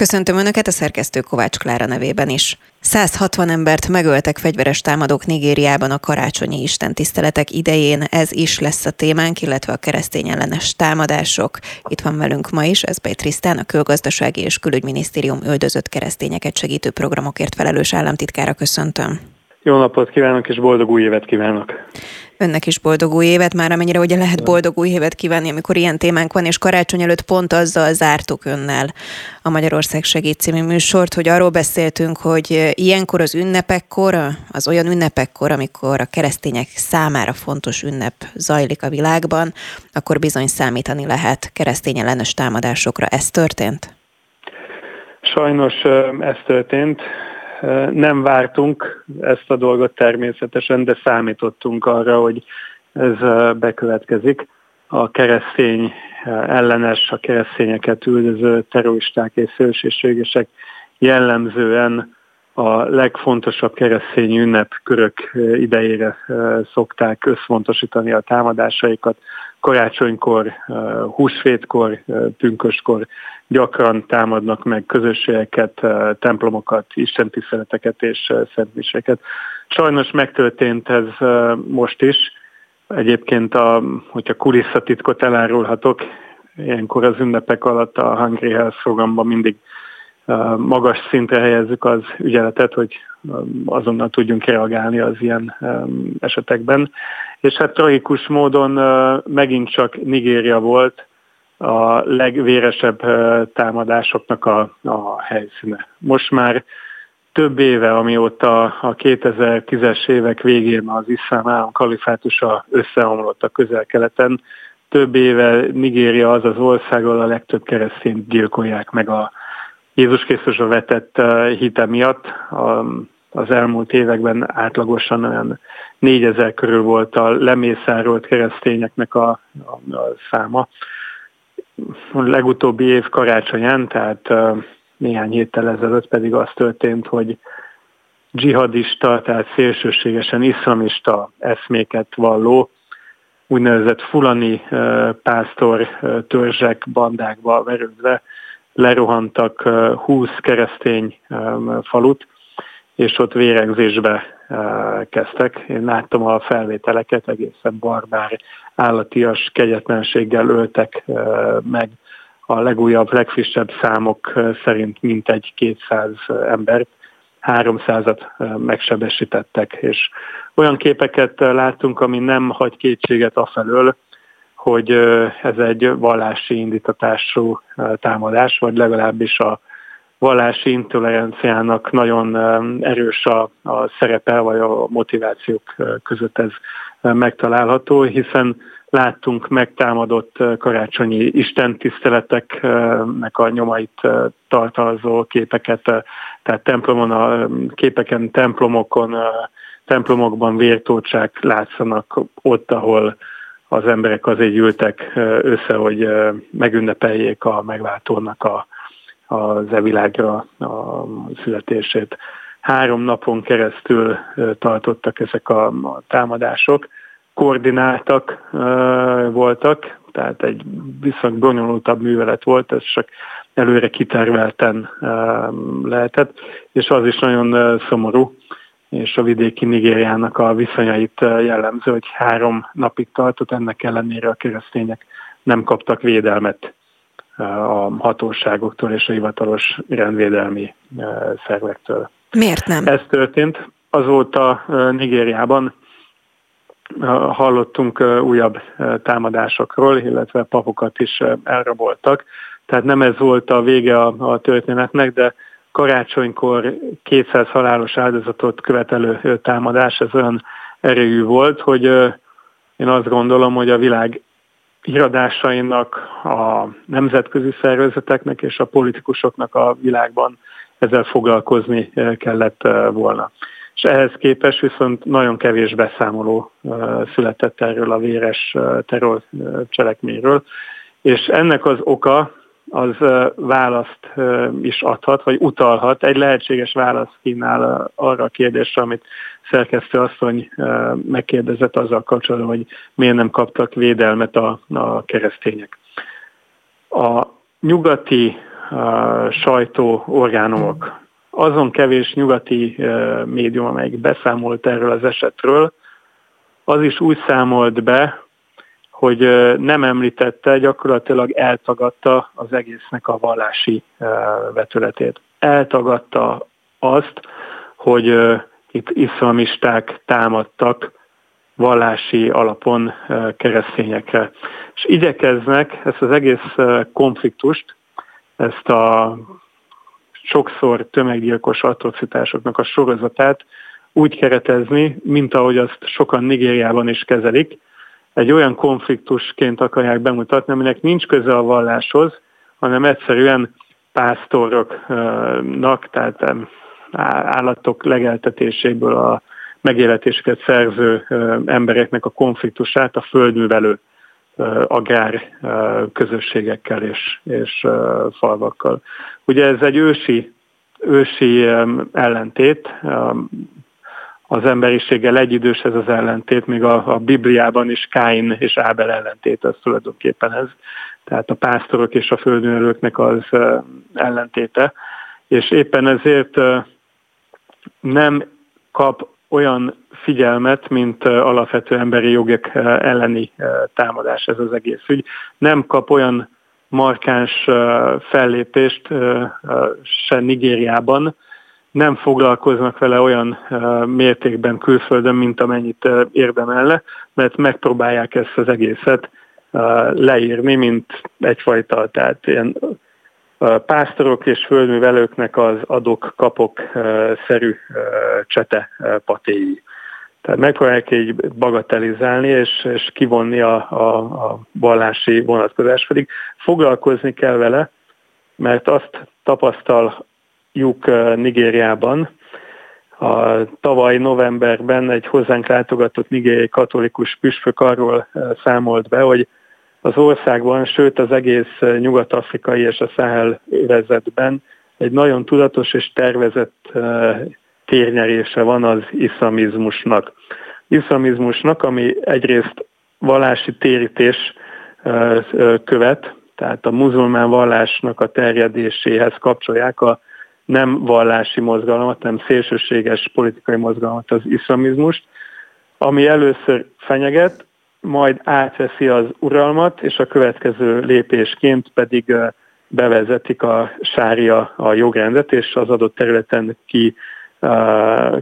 Köszöntöm Önöket a szerkesztő Kovács Klára nevében is. 160 embert megöltek fegyveres támadók Nigériában a karácsonyi istentiszteletek idején. Ez is lesz a témánk, illetve a keresztény ellenes támadások. Itt van velünk ma is Ezbej Trisztán, a Külgazdasági és Külügyminisztérium üldözött keresztényeket segítő programokért felelős államtitkára. Köszöntöm. Jó napot kívánok, és boldog új évet kívánok! Önnek is boldog új évet, már amennyire ugye lehet boldog új évet kívánni, amikor ilyen témánk van, és karácsony előtt pont azzal zártuk önnel a Magyarország Segít című műsort, hogy arról beszéltünk, hogy ilyenkor az ünnepekkor, az olyan ünnepekkor, amikor a keresztények számára fontos ünnep zajlik a világban, akkor bizony számítani lehet keresztény ellenes támadásokra. Ez történt? Sajnos ez történt. Nem vártunk ezt a dolgot természetesen, de számítottunk arra, hogy ez bekövetkezik. A keresztény ellenes, a keresztényeket üldöző terroristák és szélsőségesek jellemzően a legfontosabb keresztény ünnepkörök idejére szokták összfontosítani a támadásaikat. Karácsonykor, húsvétkor, pünköskor gyakran támadnak meg közösségeket, templomokat, istentiszteleteket és szentmiseket. Sajnos megtörtént ez most is. Egyébként, a, hogyha kulisszatitkot elárulhatok, ilyenkor az ünnepek alatt a Hungry Health programban mindig magas szintre helyezzük az ügyeletet, hogy azonnal tudjunk reagálni az ilyen esetekben. És hát tragikus módon megint csak Nigéria volt a legvéresebb támadásoknak a, a helyszíne. Most már több éve, amióta a 2010-es évek végén az iszlám állam kalifátusa összeomlott a közel-keleten, több éve Nigéria az az ország, ahol a legtöbb keresztényt gyilkolják meg a Jézus Krisztusra vetett hite miatt. Az elmúlt években átlagosan olyan 4000 körül volt a lemészárolt keresztényeknek a, a, a száma. A legutóbbi év karácsonyán, tehát néhány héttel ezelőtt pedig az történt, hogy dzsihadista, tehát szélsőségesen iszlamista eszméket valló, úgynevezett fulani pásztor törzsek bandákba verődve lerohantak 20 keresztény falut, és ott véregzésbe kezdtek. Én láttam a felvételeket, egészen barbár, állatias kegyetlenséggel öltek meg a legújabb, legfrissebb számok szerint mintegy 200 embert, 300-at megsebesítettek, és olyan képeket láttunk, ami nem hagy kétséget afelől, hogy ez egy vallási indítatású támadás, vagy legalábbis a vallási intoleranciának nagyon erős a, a szerepe, vagy a motivációk között ez megtalálható, hiszen láttunk megtámadott karácsonyi istentiszteleteknek a nyomait tartalmazó képeket, tehát templomon, a képeken, templomokon, templomokban vértócsák látszanak ott, ahol az emberek azért gyűltek össze, hogy megünnepeljék a megváltónak a, az evilágra a születését. Három napon keresztül tartottak ezek a, a támadások, koordináltak voltak, tehát egy viszonylag bonyolultabb művelet volt, ez csak előre kitervelten lehetett, és az is nagyon szomorú, és a vidéki Nigériának a viszonyait jellemző, hogy három napig tartott, ennek ellenére a keresztények nem kaptak védelmet a hatóságoktól és a hivatalos rendvédelmi szervektől. Miért nem? Ez történt. Azóta Nigériában hallottunk újabb támadásokról, illetve papokat is elraboltak. Tehát nem ez volt a vége a, a történetnek, de karácsonykor 200 halálos áldozatot követelő támadás, ez olyan erőjű volt, hogy én azt gondolom, hogy a világ iradásainak, a nemzetközi szervezeteknek és a politikusoknak a világban ezzel foglalkozni kellett volna. És ehhez képest viszont nagyon kevés beszámoló született erről a véres terror cselekményről, és ennek az oka az választ is adhat, vagy utalhat. Egy lehetséges választ kínál arra a kérdésre, amit szerkesztő asszony megkérdezett azzal kapcsolatban, hogy miért nem kaptak védelmet a, a keresztények. A nyugati sajtó orgánumok, azon kevés nyugati médium, amelyik beszámolt erről az esetről, az is úgy számolt be, hogy nem említette, gyakorlatilag eltagadta az egésznek a vallási vetületét. Eltagadta azt, hogy itt iszlamisták támadtak vallási alapon keresztényekre. És igyekeznek ezt az egész konfliktust, ezt a sokszor tömeggyilkos atrocitásoknak a sorozatát úgy keretezni, mint ahogy azt sokan Nigériában is kezelik, egy olyan konfliktusként akarják bemutatni, aminek nincs köze a valláshoz, hanem egyszerűen pásztoroknak, tehát állatok legeltetéséből a megéletéseket szerző embereknek a konfliktusát a földművelő agrár közösségekkel és, és falvakkal. Ugye ez egy ősi, ősi ellentét, az emberiséggel egyidős ez az ellentét, még a, a Bibliában is Káin és Ábel ellentét, az tulajdonképpen ez. Tehát a pásztorok és a földművelőknek az ellentéte. És éppen ezért nem kap olyan figyelmet, mint alapvető emberi jogok elleni támadás ez az egész ügy. Nem kap olyan markáns fellépést se Nigériában, nem foglalkoznak vele olyan mértékben külföldön, mint amennyit érdemelne, mert megpróbálják ezt az egészet leírni, mint egyfajta, tehát ilyen pásztorok és földművelőknek az adok-kapok szerű csete patéi. Tehát megpróbálják így bagatelizálni és, és kivonni a, a, a vallási vonatkozás, pedig foglalkozni kell vele, mert azt tapasztaljuk Nigériában, a tavaly novemberben egy hozzánk látogatott nigériai katolikus püspök arról számolt be, hogy az országban, sőt az egész nyugat-afrikai és a Száhel övezetben egy nagyon tudatos és tervezett térnyerése van az iszlamizmusnak. Iszlamizmusnak, ami egyrészt vallási térítés követ, tehát a muzulmán vallásnak a terjedéséhez kapcsolják a nem vallási mozgalmat, nem szélsőséges politikai mozgalmat, az iszlamizmust, ami először fenyeget, majd átveszi az uralmat, és a következő lépésként pedig bevezetik a sária a jogrendet, és az adott területen ki,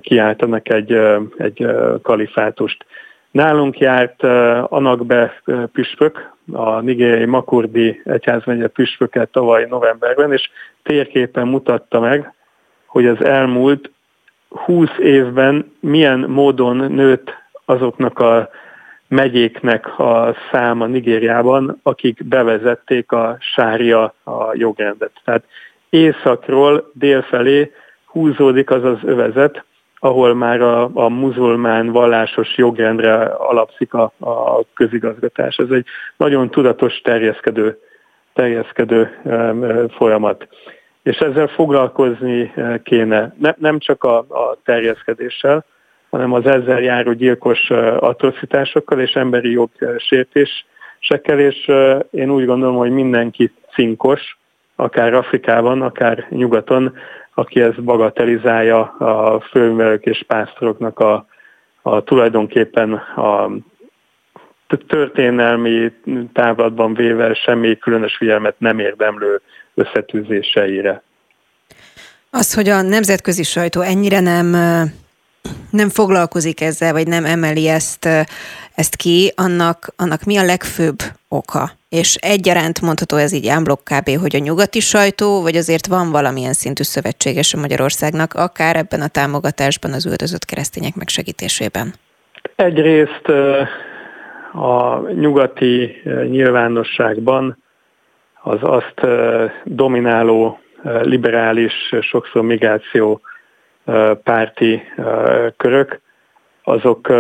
kiáltanak egy, egy kalifátust. Nálunk járt Anakbe püspök, a nigériai Makurdi egyházmegye püspöke tavaly novemberben, és térképen mutatta meg, hogy az elmúlt 20 évben milyen módon nőtt azoknak a megyéknek a száma Nigériában, akik bevezették a sária a jogrendet. Tehát északról délfelé húzódik az az övezet, ahol már a, a muzulmán vallásos jogrendre alapszik a, a közigazgatás. Ez egy nagyon tudatos terjeszkedő, terjeszkedő folyamat. És ezzel foglalkozni kéne, ne, nem csak a, a terjeszkedéssel, hanem az ezzel járó gyilkos atrocitásokkal és emberi jogsértésekkel, és én úgy gondolom, hogy mindenki cinkos, akár Afrikában, akár nyugaton, aki ezt bagatelizálja a főművelők és pásztoroknak a, a tulajdonképpen a történelmi távlatban véve semmi különös figyelmet nem érdemlő összetűzéseire. Az, hogy a nemzetközi sajtó ennyire nem nem foglalkozik ezzel, vagy nem emeli ezt, ezt ki, annak, annak mi a legfőbb oka? És egyaránt mondható ez így ámblok kb., hogy a nyugati sajtó, vagy azért van valamilyen szintű szövetséges a Magyarországnak, akár ebben a támogatásban az üldözött keresztények megsegítésében? Egyrészt a nyugati nyilvánosságban az azt domináló liberális, sokszor migráció párti körök, azok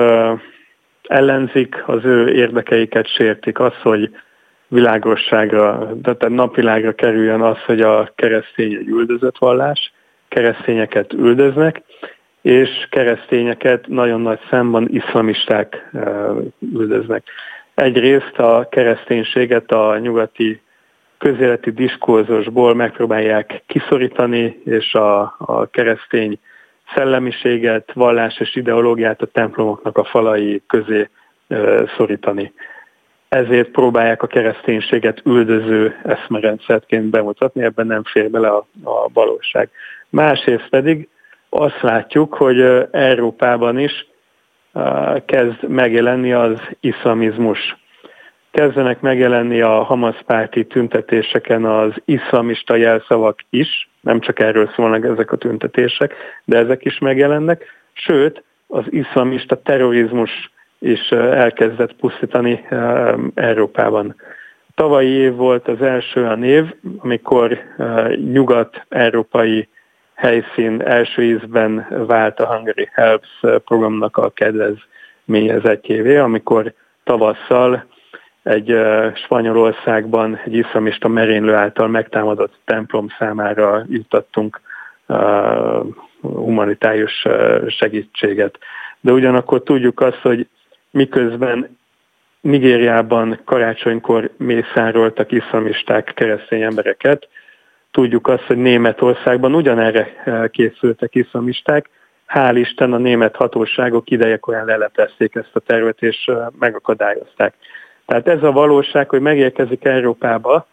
ellenzik, az ő érdekeiket sértik, az, hogy világosságra, tehát napvilágra kerüljön az, hogy a keresztény egy üldözött vallás, keresztényeket üldöznek, és keresztényeket nagyon nagy számban iszlamisták üldöznek. Egyrészt a kereszténységet a nyugati közéleti diskurzusból megpróbálják kiszorítani, és a, a keresztény szellemiséget, vallás ideológiát a templomoknak a falai közé szorítani. Ezért próbálják a kereszténységet üldöző eszmerendszertként bemutatni, ebben nem fér bele a, a valóság. Másrészt pedig azt látjuk, hogy Európában is kezd megjelenni az iszlamizmus. Kezdenek megjelenni a Hamas párti tüntetéseken az iszlamista jelszavak is, nem csak erről szólnak ezek a tüntetések, de ezek is megjelennek, sőt, az iszlamista terrorizmus is elkezdett pusztítani Európában. Tavalyi év volt az első olyan év, amikor nyugat-európai helyszín első ízben vált a Hungary Helps programnak a kedvezményezetjévé, amikor tavasszal egy Spanyolországban egy iszlamista merénylő által megtámadott templom számára juttattunk humanitárius segítséget. De ugyanakkor tudjuk azt, hogy miközben Nigériában karácsonykor mészároltak iszlamisták keresztény embereket, tudjuk azt, hogy Németországban ugyanerre készültek iszlamisták. Hál' Isten a német hatóságok olyan leleplezték ezt a tervet, és megakadályozták. Tehát ez a valóság, hogy megérkezik Európába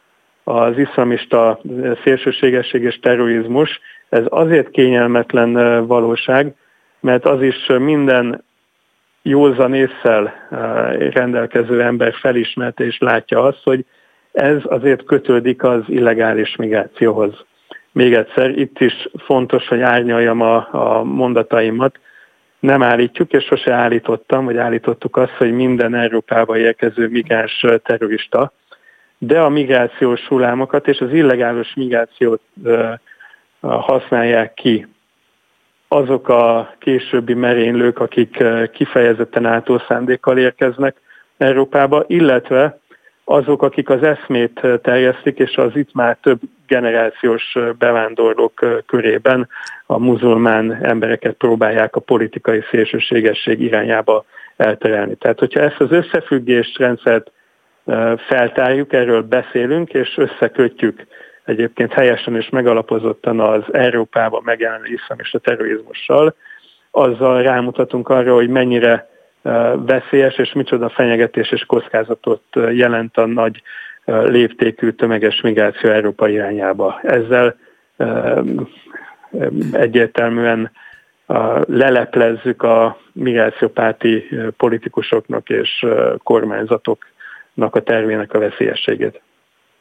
az iszlamista eh, szélsőségesség és terrorizmus, ez azért kényelmetlen valóság, mert az is minden józan észsel rendelkező ember felismerte és látja azt, hogy ez azért kötődik az illegális migrációhoz. Még egyszer, itt is fontos, hogy árnyaljam a, a mondataimat. Nem állítjuk, és sose állítottam, vagy állítottuk azt, hogy minden Európába érkező migráns terrorista, de a migrációs hullámokat és az illegális migrációt használják ki. Azok a későbbi merénylők, akik kifejezetten átó szándékkal érkeznek Európába, illetve azok, akik az eszmét terjesztik, és az itt már több generációs bevándorlók körében a muzulmán embereket próbálják a politikai szélsőségesség irányába elterelni. Tehát, hogyha ezt az összefüggést rendszert feltárjuk, erről beszélünk, és összekötjük egyébként helyesen és megalapozottan az Európában megjelenő iszlamista terrorizmussal, azzal rámutatunk arra, hogy mennyire veszélyes, és micsoda fenyegetés és kockázatot jelent a nagy léptékű tömeges migráció Európa irányába. Ezzel egyértelműen leleplezzük a migrációpárti politikusoknak és kormányzatoknak a tervének a veszélyességét.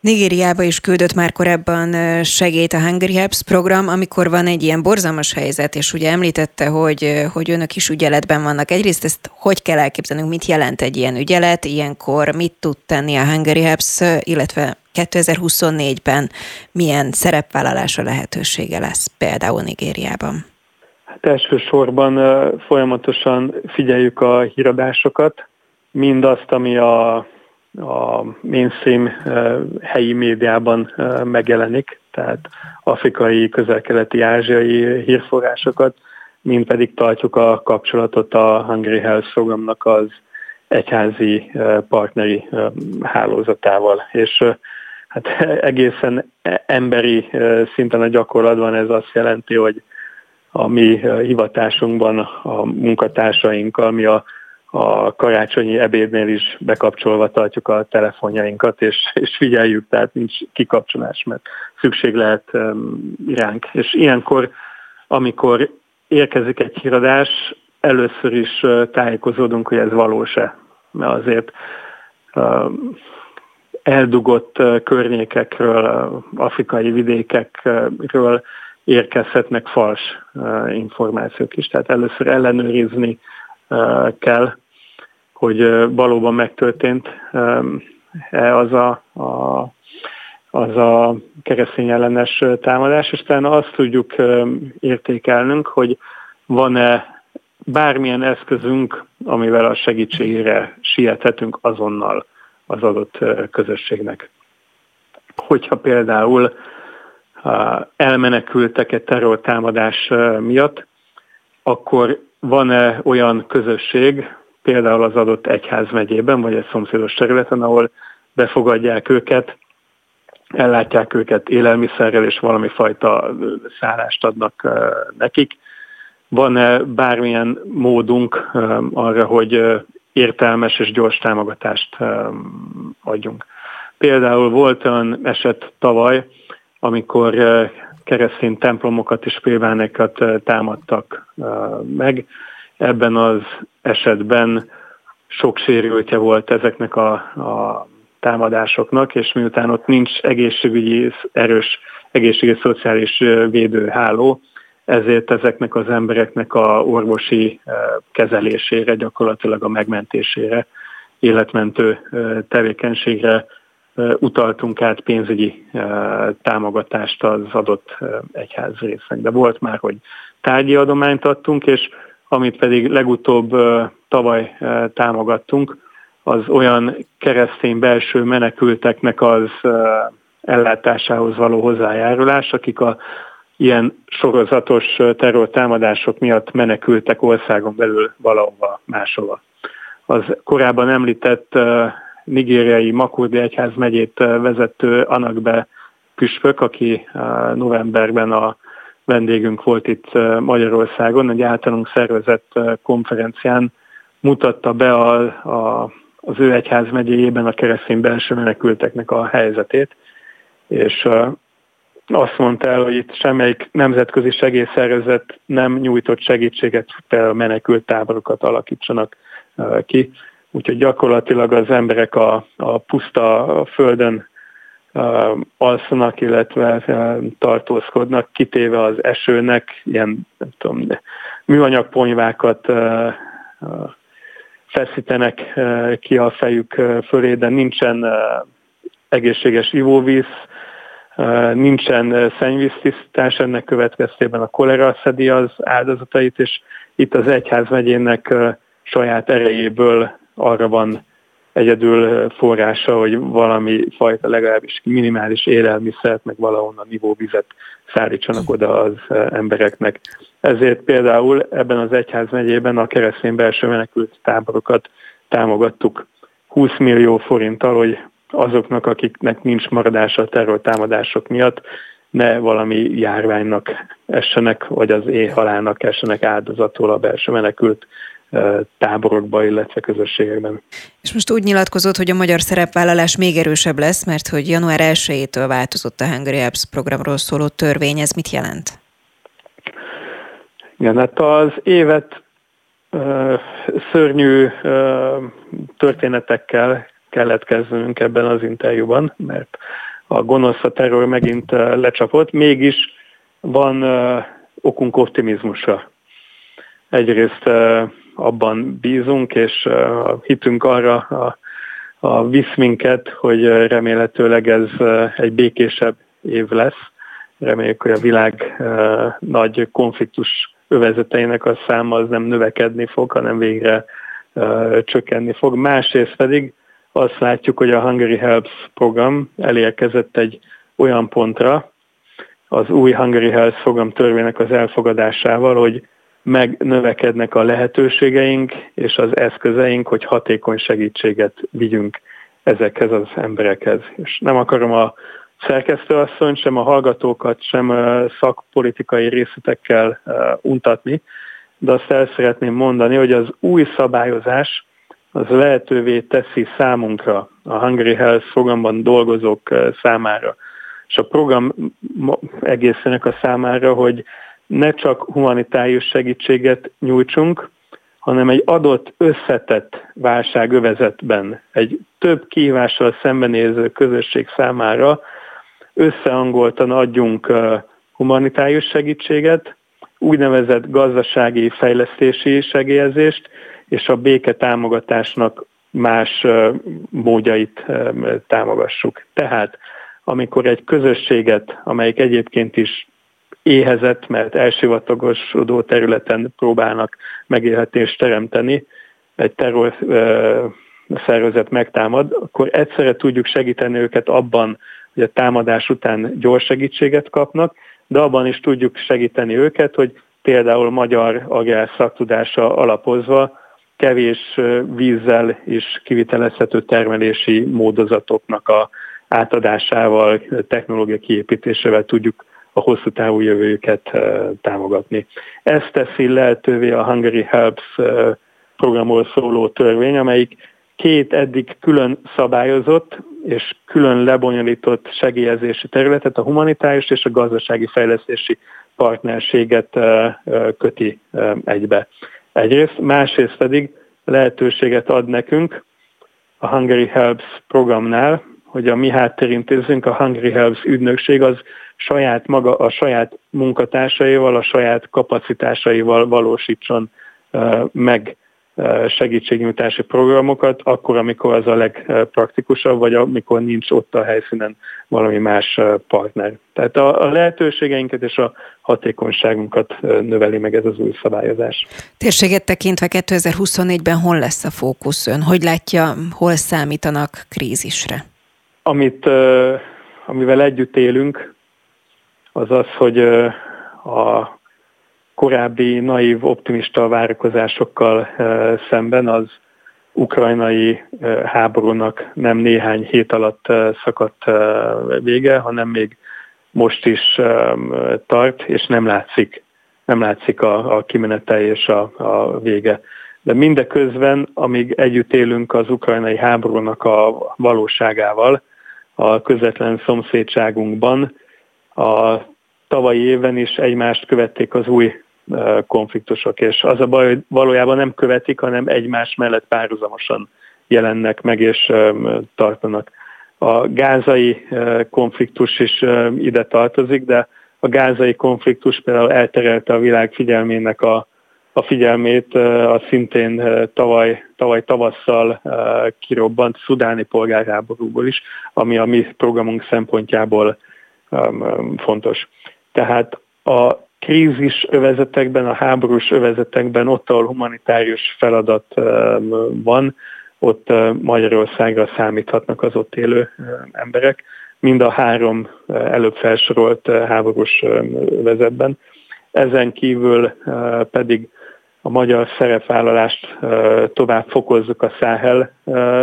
Nigériába is küldött már korábban segélyt a Hungary Helps program, amikor van egy ilyen borzalmas helyzet, és ugye említette, hogy, hogy önök is ügyeletben vannak. Egyrészt ezt hogy kell elképzelnünk, mit jelent egy ilyen ügyelet, ilyenkor mit tud tenni a Hungary Helps, illetve 2024-ben milyen szerepvállalása lehetősége lesz például Nigériában? Hát elsősorban folyamatosan figyeljük a híradásokat, mindazt, ami a a mainstream helyi médiában megjelenik, tehát afrikai, közel-keleti, ázsiai hírforrásokat, mint pedig tartjuk a kapcsolatot a Hungary Health programnak az egyházi partneri hálózatával. És hát egészen emberi szinten a gyakorlatban ez azt jelenti, hogy a mi hivatásunkban a munkatársainkkal mi a a karácsonyi ebédnél is bekapcsolva tartjuk a telefonjainkat, és, és figyeljük, tehát nincs kikapcsolás, mert szükség lehet um, iránk. És ilyenkor, amikor érkezik egy híradás, először is uh, tájékozódunk, hogy ez valós-e. Mert azért uh, eldugott uh, környékekről, uh, afrikai vidékekről érkezhetnek fals uh, információk is. Tehát először ellenőrizni kell, hogy valóban megtörtént -e az a, a, az a keresztény ellenes támadás, és azt tudjuk értékelnünk, hogy van-e bármilyen eszközünk, amivel a segítségére siethetünk azonnal az adott közösségnek. Hogyha például elmenekültek egy terrortámadás miatt, akkor van-e olyan közösség, például az adott egyház megyében, vagy egy szomszédos területen, ahol befogadják őket, ellátják őket élelmiszerrel, és valami fajta szállást adnak nekik. Van-e bármilyen módunk arra, hogy értelmes és gyors támogatást adjunk? Például volt olyan eset tavaly, amikor keresztény templomokat és plébánekat támadtak meg. Ebben az esetben sok sérültje volt ezeknek a, a támadásoknak, és miután ott nincs egészségügyi, erős egészségügyi szociális védőháló, ezért ezeknek az embereknek a orvosi kezelésére, gyakorlatilag a megmentésére, életmentő tevékenységre utaltunk át pénzügyi támogatást az adott egyház résznek. De volt már, hogy tárgyi adományt adtunk, és amit pedig legutóbb tavaly támogattunk, az olyan keresztény belső menekülteknek az ellátásához való hozzájárulás, akik a ilyen sorozatos terrortámadások miatt menekültek országon belül valahova máshova. Az korábban említett nigériai Makurdi Egyház megyét vezető Anakbe püspök, aki novemberben a vendégünk volt itt Magyarországon, egy általunk szervezett konferencián mutatta be a, a, az ő egyház megyéjében a keresztény belső menekülteknek a helyzetét, és azt mondta el, hogy itt semmelyik nemzetközi segélyszervezet nem nyújtott segítséget, fel menekült táborokat alakítsanak ki. Úgyhogy gyakorlatilag az emberek a, a puszta földön alszanak, illetve tartózkodnak, kitéve az esőnek, ilyen nem tudom, műanyag ponyvákat feszítenek ki a fejük fölé, de nincsen egészséges ivóvíz, nincsen szennyvíztisztítás, ennek következtében a kolera szedi az áldozatait, és itt az egyház megyének saját erejéből arra van egyedül forrása, hogy valami fajta legalábbis minimális élelmiszert, meg valahonnan nivóvizet szállítsanak oda az embereknek. Ezért például ebben az egyház megyében a keresztény belső menekült táborokat támogattuk 20 millió forinttal, hogy azoknak, akiknek nincs maradása a terrortámadások miatt, ne valami járványnak essenek, vagy az éhhalálnak essenek áldozatul a belső menekült táborokba, illetve közösségekben. És most úgy nyilatkozott, hogy a magyar szerepvállalás még erősebb lesz, mert hogy január 1-től változott a Hungary Apps programról szóló törvény. Ez mit jelent? Igen, hát az évet ö, szörnyű ö, történetekkel kellett kezdenünk ebben az interjúban, mert a gonosz a terror megint lecsapott, mégis van ö, okunk optimizmusra. Egyrészt abban bízunk, és hitünk arra a, a visz minket, hogy remélhetőleg ez egy békésebb év lesz. Reméljük, hogy a világ nagy konfliktus övezeteinek a száma az nem növekedni fog, hanem végre csökkenni fog. Másrészt pedig azt látjuk, hogy a Hungary Helps program elérkezett egy olyan pontra, az új Hungary Helps program törvénynek az elfogadásával, hogy megnövekednek a lehetőségeink és az eszközeink, hogy hatékony segítséget vigyünk ezekhez az emberekhez. És nem akarom a szerkesztőasszony, sem a hallgatókat, sem szakpolitikai részletekkel untatni, de azt el szeretném mondani, hogy az új szabályozás az lehetővé teszi számunkra, a Hungary Health programban dolgozók számára, és a program egészének a számára, hogy ne csak humanitárius segítséget nyújtsunk, hanem egy adott összetett válságövezetben, egy több kihívással szembenéző közösség számára összehangoltan adjunk humanitárius segítséget, úgynevezett gazdasági fejlesztési segélyezést, és a béke támogatásnak más módjait támogassuk. Tehát amikor egy közösséget, amelyik egyébként is éhezett, mert elsivatagosodó területen próbálnak megélhetést teremteni, egy terror szervezet megtámad, akkor egyszerre tudjuk segíteni őket abban, hogy a támadás után gyors segítséget kapnak, de abban is tudjuk segíteni őket, hogy például magyar agrár szaktudása alapozva kevés vízzel is kivitelezhető termelési módozatoknak a átadásával, technológia kiépítésével tudjuk a hosszú távú jövőjüket támogatni. Ezt teszi lehetővé a Hungary Helps programról szóló törvény, amelyik két eddig külön szabályozott és külön lebonyolított segélyezési területet, a humanitárius és a gazdasági fejlesztési partnerséget köti egybe. Egyrészt, másrészt pedig lehetőséget ad nekünk a Hungary Helps programnál, hogy a mi háttérintézünk, a Hungary Helps ügynökség az saját maga, a saját munkatársaival, a saját kapacitásaival valósítson meg segítségnyújtási programokat, akkor, amikor az a legpraktikusabb, vagy amikor nincs ott a helyszínen valami más partner. Tehát a, a lehetőségeinket és a hatékonyságunkat növeli meg ez az új szabályozás. Térséget tekintve 2024-ben hol lesz a fókusz ön? Hogy látja, hol számítanak krízisre? Amit, amivel együtt élünk, az az, hogy a korábbi naív, optimista várakozásokkal szemben az ukrajnai háborúnak nem néhány hét alatt szakadt vége, hanem még most is tart, és nem látszik, nem látszik a, a kimenete és a, a vége. De mindeközben, amíg együtt élünk az ukrajnai háborúnak a valóságával, a közvetlen szomszédságunkban, a tavalyi évben is egymást követték az új konfliktusok, és az a baj, hogy valójában nem követik, hanem egymás mellett párhuzamosan jelennek meg és tartanak. A gázai konfliktus is ide tartozik, de a gázai konfliktus például elterelte a világ figyelmének a, a figyelmét a szintén tavaly, tavaly tavasszal kirobbant szudáni polgárháborúból is, ami a mi programunk szempontjából fontos. Tehát a krízis övezetekben, a háborús övezetekben, ott, ahol humanitárius feladat van, ott Magyarországra számíthatnak az ott élő emberek, mind a három előbb felsorolt háborús övezetben. Ezen kívül pedig a magyar szerepvállalást tovább fokozzuk a Száhel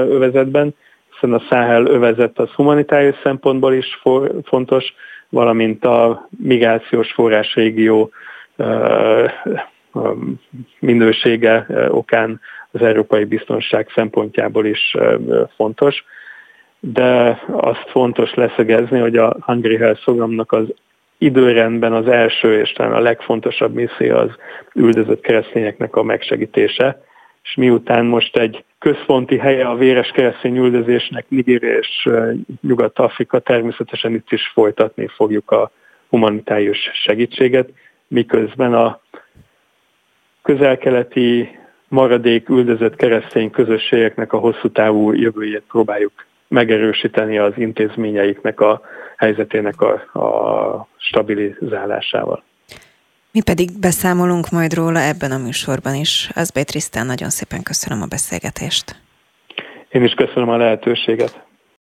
övezetben, hiszen a Száhel övezet az humanitárius szempontból is fontos, valamint a migrációs forrásrégió minősége okán az európai biztonság szempontjából is fontos. De azt fontos leszögezni, hogy a Hungary Health programnak az időrendben az első és talán a legfontosabb misszió az üldözött keresztényeknek a megsegítése, és miután most egy központi helye a véres keresztény üldözésnek Niger és Nyugat-Afrika, természetesen itt is folytatni fogjuk a humanitárius segítséget, miközben a közelkeleti maradék üldözött keresztény közösségeknek a hosszú távú jövőjét próbáljuk megerősíteni az intézményeiknek a helyzetének a, a stabilizálásával. Mi pedig beszámolunk majd róla ebben a műsorban is. Az Trisztán, nagyon szépen köszönöm a beszélgetést. Én is köszönöm a lehetőséget.